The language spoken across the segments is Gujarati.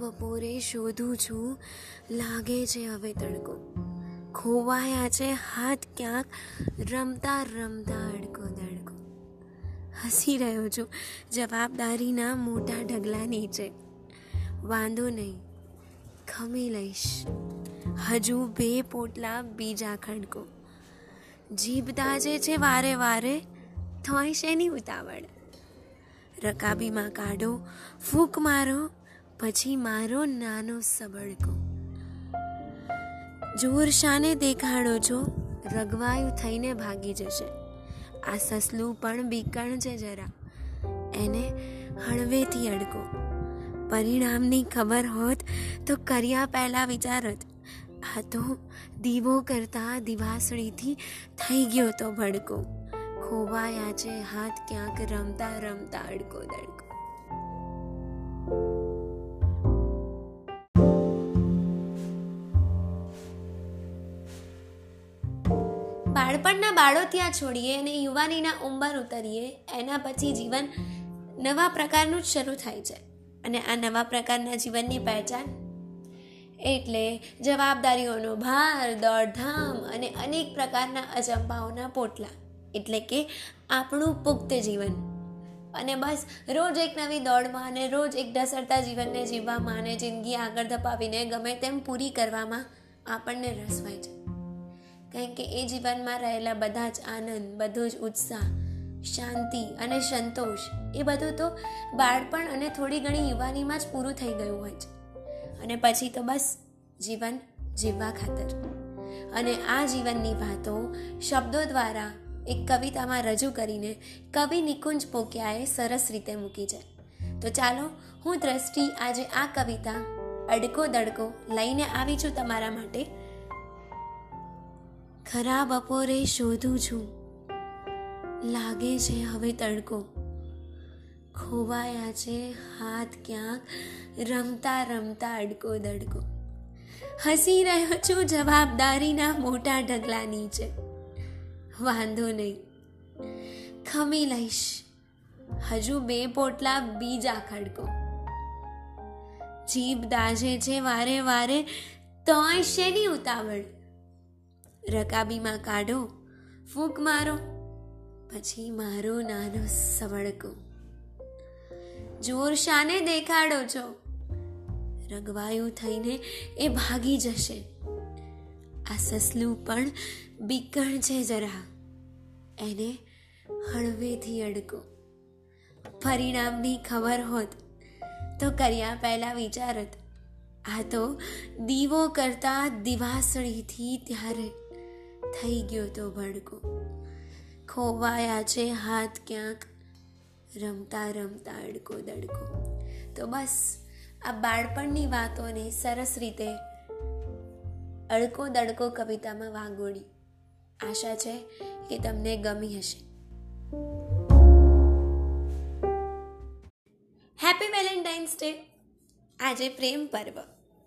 બપોરે શોધું છું, લાગે છે હવે તડકો. ખોવાયા છે હાથ ક્યાંક, રમતા રમતા અડકો દડકો. હસી રહ્યો છું, જવાબદારીના મોટા ઢગલા નીચે. વાંધો નહીં, ખમી લઈશ. હજુ બે પોટલા બીજા ખડકો. જીભ દાજે છે વારે વારે, થોય શેની ઉતાવળ? રકાબીમાં કાઢો, ફૂંક મારો પછી મારો નાનો સબળકો. જોર શાને દેખાડો છો, રગવાયું થઈને ભાગી જશે. આ સસલું પણ બીકણ છે જરા. એને હળવેથી અડકો. પરિણામની ખબર હોત તો કર્યા પહેલા વિચારત આ તો દીવો કરતા દિવાસળીથી થઈ ગયો તો ભડકો. ખોવાયા છે હાથ ક્યાંક રમતા રમતા અડકો દડકો. બાળપણના બાળો ત્યાં છોડીએ અને યુવાનીના ઉંબર ઉતરીએ, એના પછી જીવન નવા પ્રકારનું જ શરૂ થાય છે. અને આ નવા પ્રકારના જીવનની પહેચાન એટલે જવાબદારીઓનો ભાર, દોડધામ અને અનેક પ્રકારના અજંપાઓના પોટલા. એટલે કે આપણું પુખ્ત જીવન. અને બસ, રોજ એક નવી દોડમાં અને રોજ એક ઢસડતા જીવનને જીવવામાં અને જિંદગી આગળ ધપાવીને ગમે તેમ પૂરી કરવામાં આપણને રસ હોય છે. કારણ કે એ જીવનમાં રહેલા બધા જ આનંદ, બધો જ ઉત્સાહ, શાંતિ અને સંતોષ, એ બધું તો બાળપણ અને થોડી ઘણી યુવાનીમાં જ પૂરું થઈ ગયું હોય છે. અને પછી તો બસ જીવન જીવવા ખાતર. અને આ જીવનની વાતો શબ્દો દ્વારા એક કવિતામાં રજૂ કરીને કવિ નિકુંજ પોકિયાએ સરસ રીતે મૂકી છે. તો ચાલો હું દ્રષ્ટિ આજે આ કવિતા અડકો દડકો લઈને આવી છું તમારા માટે ખરા બપોરે શોધું છું. લાગે છે હવે તડકો. ખોવાયા છે હાથ ક્યાંક, રમતા રમતા અડકો દડકો. હસી રહ્યો છું જવાબદારીના મોટા ઢગલા નીચે. વાંધો નહીં. ખમી લઈશ. હજુ બે પોટલા બીજા ખડકો. જીભ દાઝે છે વારે વારે, તોય શેની ઉતાવળ? રકાબીમાં કાઢો, ફૂંક મારો, પછી મારો નાનો સવડકો જોર શાને દેખાડો છો? રગવાયું થઈને એ ભાગી જશે. આ સસલું પણ બીકણ છે જરા. એને હળવેથી અડકો. પરિણામની ખબર હોત તો કર્યા પહેલા વિચારત. આ તો દીવો કરતા દિવાસળીથી ત્યારે થઈ ગયો તો ભડકો. ખોવાયા છે હાથ ક્યાંક. રમતા રમતા અડકો દડકો. તો બસ, આ બાળપણની વાતોને સરસ રીતે અડકો દડકો કવિતામાં વાગોડી આશા છે કે તમને ગમી હશે. Happy Valentine's Day. આજે પ્રેમ પર્વ.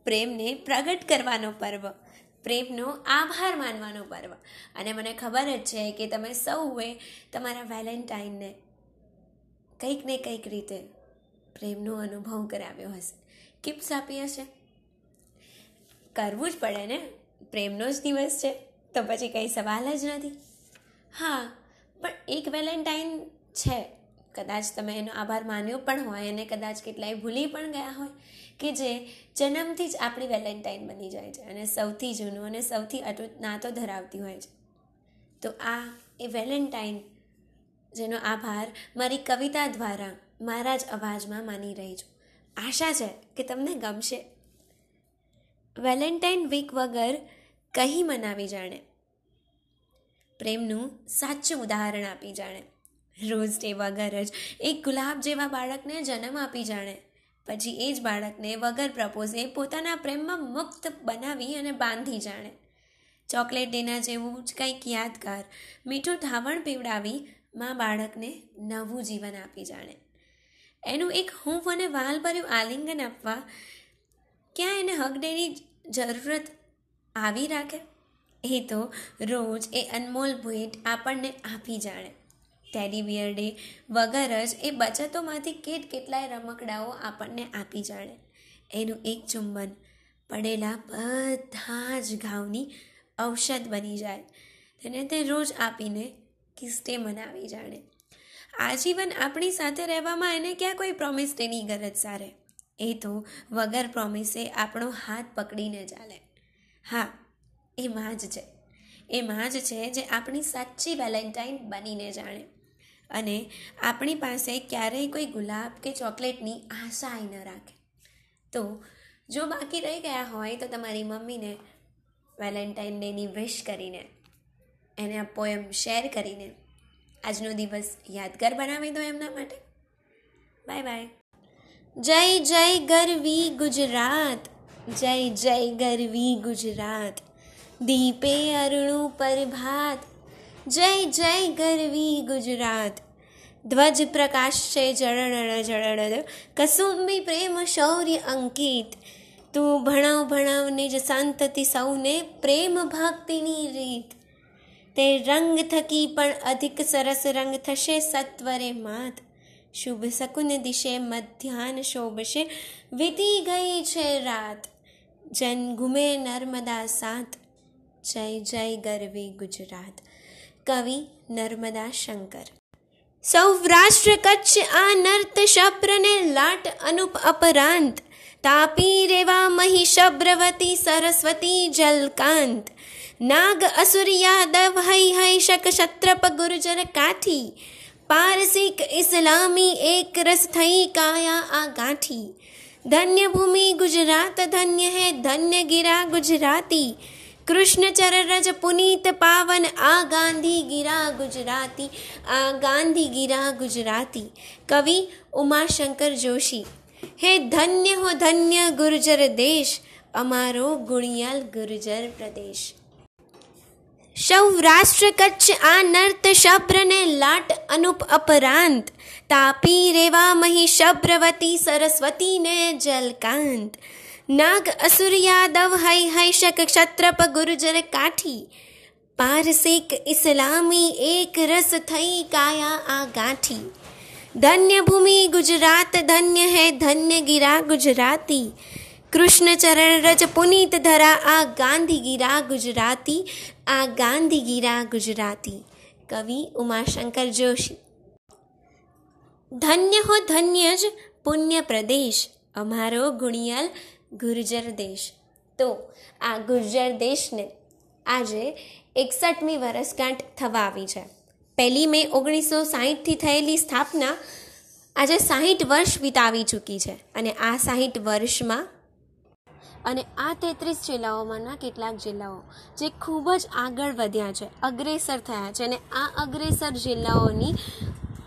પ્રેમને પ્રગટ કરવાનો પર્વ. પ્રેમનો આભાર માનવાનો પર્વ. અને મને ખબર જ છે કે તમે સૌએ તમારા વેલેન્ટાઇનને કંઈક ને કંઈક રીતે પ્રેમનો અનુભવ કરાવ્યો હશે. ગિફ્ટ્સ આપી હશે. કરવું જ પડે ને. પ્રેમનો જ દિવસ છે. તો પછી કંઈ સવાલ જ નથી. હા, પણ એક વેલેન્ટાઇન છે. કદાચ તમે એનો આભાર માન્યો પણ હોય અને કદાચ કેટલાય ભૂલી પણ ગયા હોય. કે જે જન્મથી જ આપણી વેલેન્ટાઇન બની જાય છે અને સૌથી જૂનું અને સૌથી અટૂટ નાતો ધરાવતી હોય છે. તો આ એ વેલેન્ટાઇન જેનો આભાર મારી કવિતા દ્વારા મારા જ અવાજમાં માની રહી છું. આશા છે કે તમને ગમશે. વેલેન્ટાઇન વીક વગર કહી મનાવી જાણે. પ્રેમનું સાચું ઉદાહરણ આપી જાણે. રોઝ ડે વગર જ એક ગુલાબ જેવા બાળકને જન્મ આપી જાણે. પછી એ જ બાળકને વગર પ્રપોઝે પોતાના પ્રેમમાં મુક્ત બનાવી અને બાંધી જાણે. ચોકલેટ ડેના જેવું જ કંઈક યાદગાર, મીઠું ધાવણ પીવડાવી માં બાળકને નવું જીવન આપી જાણે. એનું એક હૂંફ અને વાલભર્યું આલિંગન આપવા ક્યાં એને હગડેની જરૂરત આવી રાખે? એ તો રોજ એ અનમોલ ભેટ આપણને આપી જાણે. ટેડી બિયર ડે વગર જ એ બચતોમાંથી કેટ કેટલાય રમકડાઓ આપણને આપી જાણે. એનું એક ચુંબન પડેલા બધા જ ઘાવની ઔષધ બની જાય. તેને તે રોજ આપીને કિસ્ટે મનાવી જાણે. આજીવન આપણી સાથે રહેવામાં એને ક્યાં કોઈ પ્રોમિસ તેની ગરજ સારે? એ તો વગર પ્રોમિસે આપણો હાથ પકડીને ચાલે. હા એ માં જ છે. એ માં જ છે જે આપણી સાચી વેલેન્ટાઇન બનીને જાણે. અને આપણી પાસે ક્યારેય કોઈ ગુલાબ કે ચોકલેટની આશા ન રાખે. તો જો બાકી રહી ગયા હોય તો તમારી મમ્મીને વેલેન્ટાઇન ડેની વિશ કરીને એને આ પોએમ શેર કરીને આજનો દિવસ યાદગાર બનાવી દો એમના માટે. Bye bye. જય જય ગરવી ગુજરાત, જય જય ગરવી ગુજરાત. દીપે અરુણું પ્રભાત જય જય ગરવી ગુજરાત. ધ્વજ પ્રકાશ છે જળણ જળણ કસુંબી પ્રેમ શૌર્ય અંકિત. તું ભણાવ ભણાવને જ શાંતથી સૌને પ્રેમ ભક્તિની રીત. તે રંગ થકી પણ અધિક સરસ રંગ થશે સત્વરે માત. શુભ શકુન દિશે મધ્યાન શોભશે, વીતી ગઈ છે રાત. જન ઘુમે નર્મદા સાત. જય જય ગરવી ગુજરાત. કવિ નર્મદા શંકર. સૌરાષ્ટ્ર કચ્છ આ નર્ત શબ્રને લાટ અનુપ અપરાંત. તાપી રેવા મહી શબ્રવતી સરસ્વતી જલકાંત. નાગ અસુર યાદવ હૈ હૈ શક ક્ષત્રપ ગુર્જર કાઠી. પારસિક ઇસ્લામી એક રસ થઈ કાયા આ ગાંઠી. ધન્ય ગુજરાત ધન્ય હે ધન્ય ગિરા ગુજરાતી. કૃષ્ણચર રજ પુનીત પાવન, આ ગાંધી ગિરા ગુજરાતી, આ ગાંધી ગિરા ગુજરાતી. કવિ ઉમાશંકર જોશી, હે ધન્ય હો ધન્ય ગુર્જર દેશ, અમારો ગુણિયાલ ગુર્જર પ્રદેશ. સૌરાષ્ટ્ર કચ્છ આ નર્ત શબ્રને લાટ અનુપ અપરાંત, તાપી રેવા મહી શબ્રવતી સરસ્વતીને જલકાંત. નાગ અસુર યાદવ હૈ હૈ શક ક્ષત્રપ ગુરુજર કાઠી. પારસિક ઇસ્લામી એક રસ થઈ કાયા આ ગાંઠી. ધન્ય ભૂમિ ગુજરાત ધન્ય હૈ ધન્ય ગિરા ગુજરાતી. કૃષ્ણચરણ રજ પુનિત ધરા આ ગાંધીગીરા ગુજરાતી. આ ગાંધીગીરા ગુજરાતી. કવિ ઉમાશંકર જોશી. ધન્ય હો ધન્ય જ પુણ્ય પ્રદેશ. અમારો ગુણિયાલ ગુર્જર દેશ. તો આ ગુર્જર દેશને આજે એકસઠમી વરસગાંઠ થવા આવી છે. પહેલી મે ઓગણીસો સાહીઠથી થયેલી સ્થાપના આજે સાહીઠ વર્ષ વિતાવી ચૂકી છે અને આ સાહીઠ વર્ષમાં અને આ તેત્રીસ જિલ્લાઓમાંના કેટલાક જિલ્લાઓ જે ખૂબ જ આગળ વધ્યા છે, અગ્રેસર થયા છે અને આ અગ્રેસર જિલ્લાઓની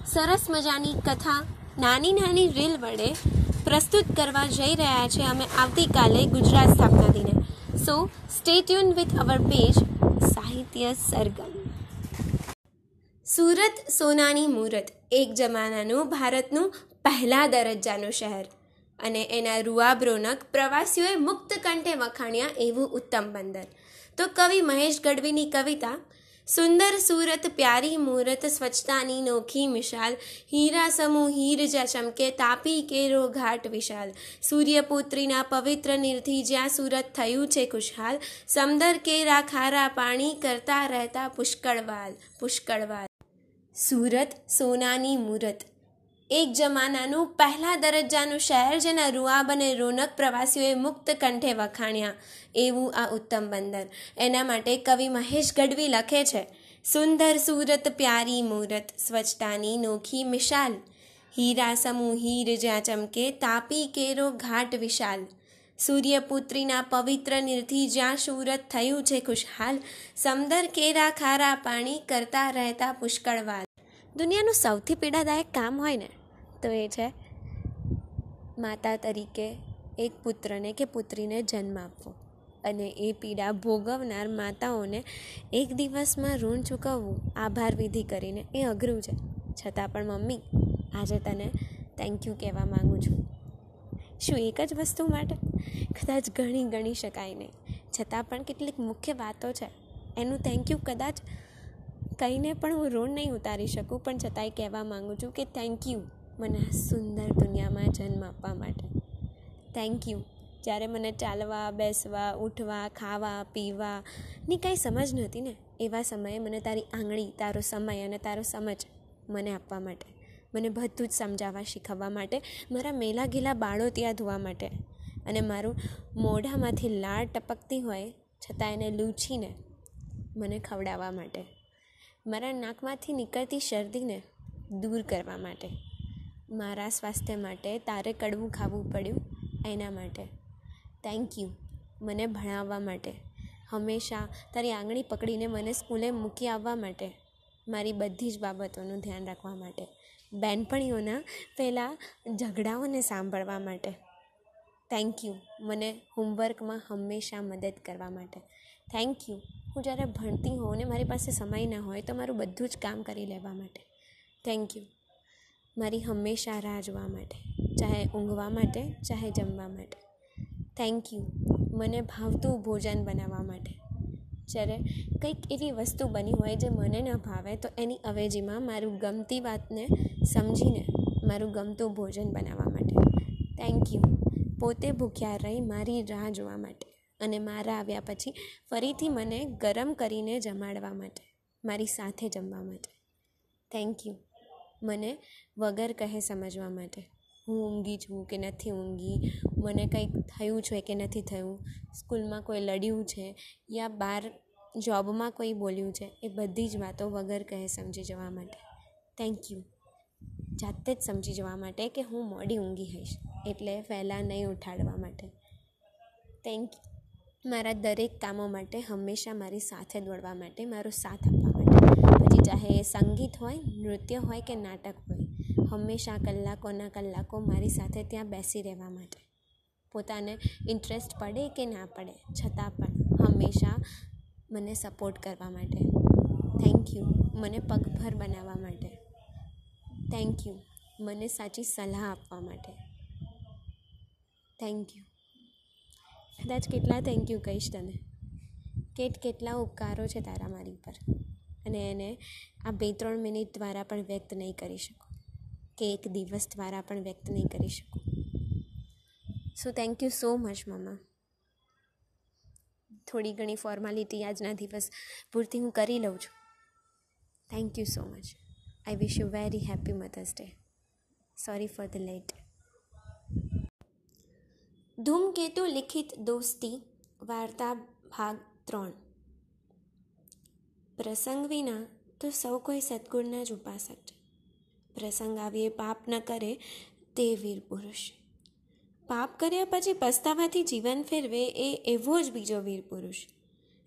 સરસ મજાની કથા નાની નાની રીલ વડે પ્રસ્તુત કરવા જઈ રહ્યા છે અમે આવતીકાલે ગુજરાત સ્થાપના દિને. So stay tune with our page Sahitya Sargam Surat સોનાની મૂરત એક જમાનાનું ભારતનું પહેલા દરજ્જાનું શહેર. અને એના રૂઆબ રોનક પ્રવાસીઓએ મુક્ત કંઠે વખાણ્યા એવું ઉત્તમ બંદર. તો કવિ મહેશ ગઢવીની કવિતા સુંદર સુરત, પ્યારી મૂરત, સ્વચ્છતાની નોખી મિશાલ, હીરા સમૂહ હીર જ્યાં ચમકે, તાપી કેરો ઘાટ વિશાલ. સૂર્યપુત્રીના પવિત્ર નીરથી જ્યાં સુરત થયું છે ખુશહાલ, સમદર કેરા ખારા પાણી કરતા રહેતા પુષ્કળવાલ પુષ્કળવાલ. સુરત સોનાની મૂરત. એક જમાનાનું પહેલા દરજ્જાનું શહેર જેના રૂઆબ અને રોનક પ્રવાસીઓએ મુક્ત કંઠે વખાણ્યા. એવું આ ઉત્તમ બંદર. એના માટે કવિ મહેશ ગઢવી લખે છે, સુંદર સુરત પ્યારી મૂરત, સ્વચ્છતાની નોખી મિશાલ. હીરા સમૂહ હીર જ્યાં ચમકે, તાપી કેરો ઘાટ વિશાલ. સૂર્યપુત્રીના પવિત્ર નિર્થી જ્યાં સુરત થયું છે ખુશહાલ. સમદર કેરા ખારા પાણી કરતા રહેતા પુષ્કળવાલ. દુનિયાનું સૌથી પીડાદાયક કામ હોય ને તો એ છે, માતા તરીકે એક પુત્રને કે પુત્રીને જન્મ આપવો. અને એ પીડા ભોગવનાર માતાઓને એક દિવસમાં ઋણ ચૂકવવું, આભાર વિધિ કરીને એ અઘરું છે. છતાં પણ મમ્મી, આજે તને થેન્ક યુ કહેવા માગું છું. શું એક જ વસ્તુ માટે? કદાચ ગણી ગણી શકાય નહીં. છતાં પણ કેટલીક મુખ્ય વાતો છે. એનું થેન્ક યુ કદાચ કહીને પણ હું ઋણ નહીં ઉતારી શકું, પણ છતાંય કહેવા માગું છું કે થેન્ક યુ મને આ સુંદર દુનિયામાં જન્મ આપવા માટે. થેન્ક યુ જ્યારે મને ચાલવા, બેસવા, ઉઠવા, ખાવા પીવાની કાંઈ સમજ નહોતી ને, એવા સમયે મને તારી આંગળી, તારો સમય અને તારો સમજ મને આપવા માટે, મને બધું જ સમજાવવા, શીખવવા માટે, મારા મેલા ગેલા બાળો ત્યાં ધોવા માટે. અને મારું મોઢામાંથી લાળ ટપકતી હોય, છતાં એને લૂછીને મને ખવડાવવા માટે. મારા નાકમાંથી નીકળતી શરદીને દૂર કરવા માટે. મારા સ્વાસ્થ્ય માટે તારે કડવું ખાવું પડ્યું એના માટે. થેન્ક યુ મને ભણાવવા માટે. હંમેશા તારી આંગળી પકડીને મને સ્કૂલે મૂકી આવવા માટે. મારી બધી જ બાબતોનું ધ્યાન રાખવા માટે. બેનપણીઓના પહેલાં ઝઘડાઓને સાંભળવા માટે. થેન્ક યુ મને હોમવર્કમાં હંમેશા મદદ કરવા માટે. થેન્ક યુ હું જ્યારે ભણતી હોઉં ને મારી પાસે સમય ના હોય તો મારું બધું જ કામ કરી લેવા માટે. થેન્ક યુ મારી હંમેશા રાહ જોવા માટે, ચાહે ઊંઘવા માટે, ચાહે જમવા માટે. થેન્ક યુ મને ભાવતું ભોજન બનાવવા માટે. જ્યારે કંઈક એવી વસ્તુ બની હોય જે મને ન ભાવે, તો એની અવેજીમાં મારું ગમતી વાતને સમજીને મારું ગમતું ભોજન બનાવવા માટે. થેન્ક યુ પોતે ભૂખ્યા રહી મારી રાહ જોવા માટે અને મારા આવ્યા પછી ફરીથી મને ગરમ કરીને જમાડવા માટે, મારી સાથે જમવા માટે. થેન્ક યુ મને વગર કહે સમજવા માટે. હું ઊંઘી છું કે નથી ઊંઘી, મને કંઈક થયું છે કે નથી થયું, સ્કૂલમાં કોઈ લડ્યું છે યા બહાર જોબમાં કોઈ બોલ્યું છે, એ બધી જ વાતો વગર કહે સમજી જવા માટે. થેન્ક યુ જાતે જ સમજી જવા માટે કે હું મોડી ઊંઘી હઈશ, એટલે વહેલા નહીં ઉઠાડવા માટે. થેન્ક યુ મારા દરેક કામો માટે હંમેશા મારી સાથે દોડવા માટે મારો સાથ આપવા ચાહે એ સંગીત હોય, નૃત્ય હોય કે નાટક હોય, હંમેશા કલાકોના કલાકો મારી સાથે ત્યાં બેસી રહેવા માટે. પોતાને ઇન્ટરેસ્ટ પડે કે ના પડે, છતાં પણ હંમેશા મને સપોર્ટ કરવા માટે. થેન્ક યુ મને પગભર બનાવવા માટે. થેન્ક યુ મને સાચી સલાહ આપવા માટે. થેન્ક યુ કદાચ કેટલા થેન્ક યુ કહીશ તને. કેટ કેટલા ઉપકારો છે તારા મારી પર અને એને આ બે ત્રણ મિનિટ દ્વારા પણ વ્યક્ત નહીં કરી શકું. કે એક દિવસ દ્વારા પણ વ્યક્ત નહીં કરી શકું. So thank you so much મમ્મા થોડી ઘણી ફોર્માલિટી આજના દિવસ પૂરતી હું કરી લઉં છું. Thank you so much I wish you very happy Mother's Day sorry for the late Dhumketu લિખિત દોસ્તી, વાર્તા ભાગ ત્રણ. પ્રસંગ વિના તો સૌ કોઈ સદગુણના જ ઉપાસક છે. પ્રસંગ આવીએ, પાપ ન કરે તે વીર પુરુષ. પાપ કર્યા પછી પસ્તાવાથી જીવન ફેરવે એ એવો જ બીજો વીર પુરુષ.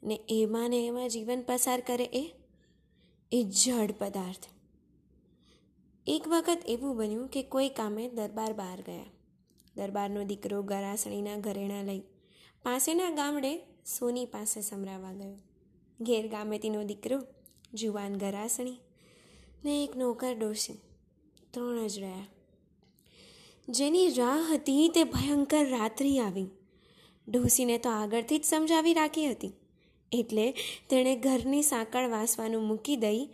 ને એમાં ને એમાં જીવન પસાર કરે એ? એ જડ પદાર્થ. એક વખત એવું બન્યું કે કોઈ કામે દરબાર બહાર ગયા. દરબારનો દીકરો ગરાસણીના ઘરેણા લઈ. પાસેના ગામડે સોની પાસે સમરાવા ગયો. ઘેર ગામેતીનો દીકરો, જુવાન ગરાસણી, ને એક નોકર ડોસી ત્રણ જ રહ્યા. જેની રાહ હતી તે ભયંકર રાત્રિ આવી. ડોસીને તો આગળથી જ સમજાવી રાખી હતી. એટલે તેણે ઘરની સાંકળ વાસવાનું મૂકી દઈ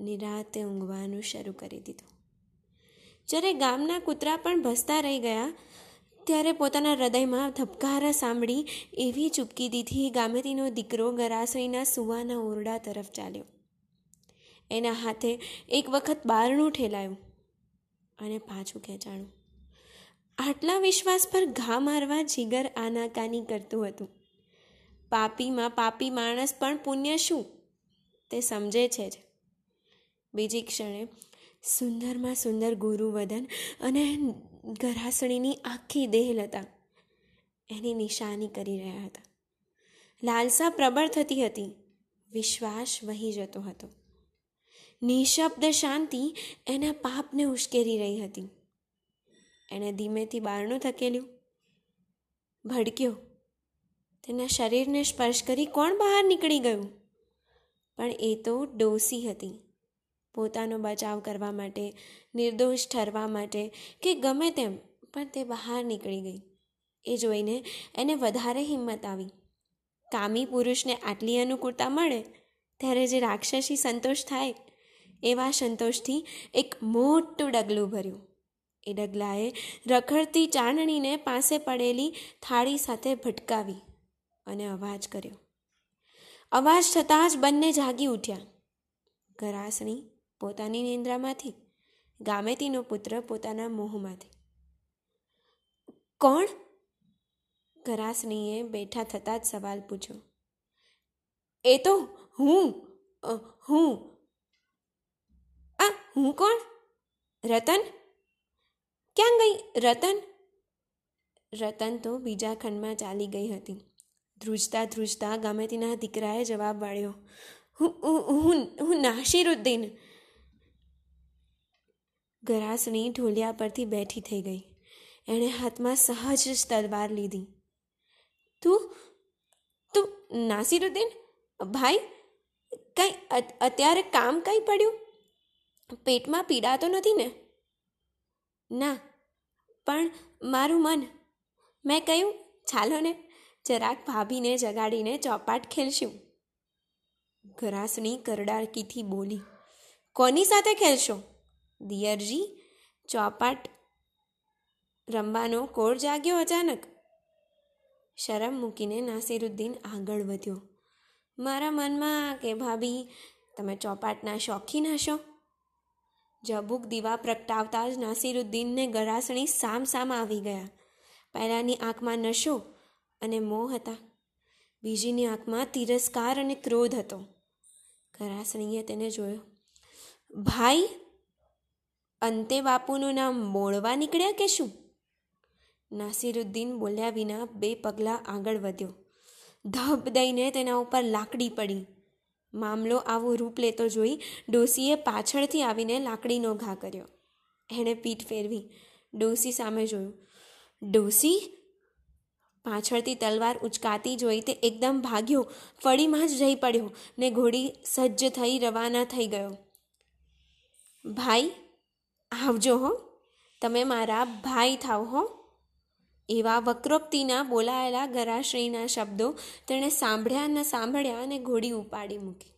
નિરાતે ઊંઘવાનું શરૂ કરી દીધું. જ્યારે ગામના કૂતરા પણ ભસતા રહી ગયા ત્યારે પોતાના હૃદયમાં ધબકારા સાંભળી એવી ચૂપકી દીધી ગામેતીનો દીકરો ગરાસઈના સુવાના ઓરડા તરફ ચાલ્યો. એના હાથે એક વખત બારણું ઠેલાયું અને પાછું ખેંચાણું. આટલા વિશ્વાસ પર ઘા મારવા જીગર આનાકાની કરતું હતું. પાપીમાં પાપી માણસ પણ પુણ્ય શું? તે સમજે છે જ. બીજી ક્ષણે સુંદરમાં સુંદર ગુરુવદન અને ગરાસણીની આખી દેહલતા એની નિશાની કરી રહ્યા હતા. લાલસા પ્રબળ થતી હતી. વિશ્વાસ વહી જતો હતો. નિશબ્દ શાંતિ એના પાપને ઉશ્કેરી રહી હતી. એણે ધીમેથી બારણું થકેલ્યું ભડક્યો. તેના શરીરને સ્પર્શ કરી કોણ બહાર નીકળી ગયું? પણ એ તો ડોસી હતી. પોતાનો બચાવ કરવા માટે, નિર્દોષ ઠરવા માટે કે ગમે તેમ, પણ તે બહાર નીકળી ગઈ. એ જોઈને એને વધારે હિંમત આવી. કામી પુરુષને આટલી અનુકૂળતા મળે, ત્યારે જે રાક્ષસી સંતોષ થાય, એવા સંતોષથી એક મોટું ડગલું ભર્યું. એ ડગલાએ રખડતી ચાંદણીને પાસે પડેલી થાળી સાથે ભટકાવી અને અવાજ કર્યો. અવાજ થતાં જ બંને જાગી ઉઠ્યા. ગરાસણી પોતાની નિંદ્રામાંથી ગામેતીનો પુત્ર પોતાના મોહમાંથી. કોણ? ઘરાસનીએ બેઠા થતાં જ સવાલ પૂછ્યો. એ તો હું હું. આ હું કોણ? રતન? ક્યાં ગઈ રતન? રતન તો બીજા ખંડમાં ચાલી ગઈ હતી. ધ્રુજતા ધ્રુજતા ગામેતીના દીકરાએ જવાબ વાળ્યો. હું હું હું નાશીરુદ્દીન ગરાસણી ઢોલિયા પરથી બેઠી થઈ ગઈ. એણે હાથમાં સહજ જ તલવાર લીધી. તું તું નાસિરુદ્દીન, ભાઈ, કંઈ અત્યારે કામ કંઈ પડ્યું? પેટમાં પીડા તો નથી ને? ના, પણ મારું મન, મેં કહ્યું, ચાલો ને, જરાક ભાભીને જગાડીને ચોપાટ ખેલશું. ઘરાસણી કરડારકીથી બોલી, કોની સાથે ખેલશો? દિયરજી, ચોપાટ રમવાનો કોળ જાગ્યો અચાનક. શરમ મૂકીને નાસિરુદ્દીન આગળ વધ્યો. મારા મનમાં કે ભાભી, તમે ચોપાટના શોખીન હશો? જબુક દીવા પ્રગટાવતા જ નાસિરુદ્દીનને ગરાસણી સામ સામ આવી ગયા. પહેલાંની આંખમાં નશો અને મોહ હતા. બીજીની આંખમાં તિરસ્કાર અને ક્રોધ હતો. ગરાસણીએ તેને જોયો. ભાઈ અંતે બાપુનું નામ મોળવા નીકળ્યા કે શું? નાસિરુદ્દીન બોલ્યા વિના બે પગલાં આગળ વધ્યો. ધબ દઈને તેના ઉપર લાકડી પડી. મામલો આવો રૂપ લેતો જોઈ ડોસીએ પાછળથી આવીને લાકડીનો ઘા કર્યો. એણે પીઠ ફેરવી ડોસી સામે જોયું. ડોસી? પાછળથી તલવાર ઉચકાતી જોઈ તે એકદમ ભાગ્યો. ફળીમાં જ જઈ પડ્યો ને ઘોડી સજ્જ થઈ રવાના થઈ ગયો. ભાઈ આવજો હો. તમે મારા ભાઈ થાવ હો. એવા વક્રોક્તિના બોલાયેલા ગરાશ્રીના શબ્દો તેણે સાંભળ્યા ન સાંભળ્યા અને ઘોડી ઉપાડી મૂકી.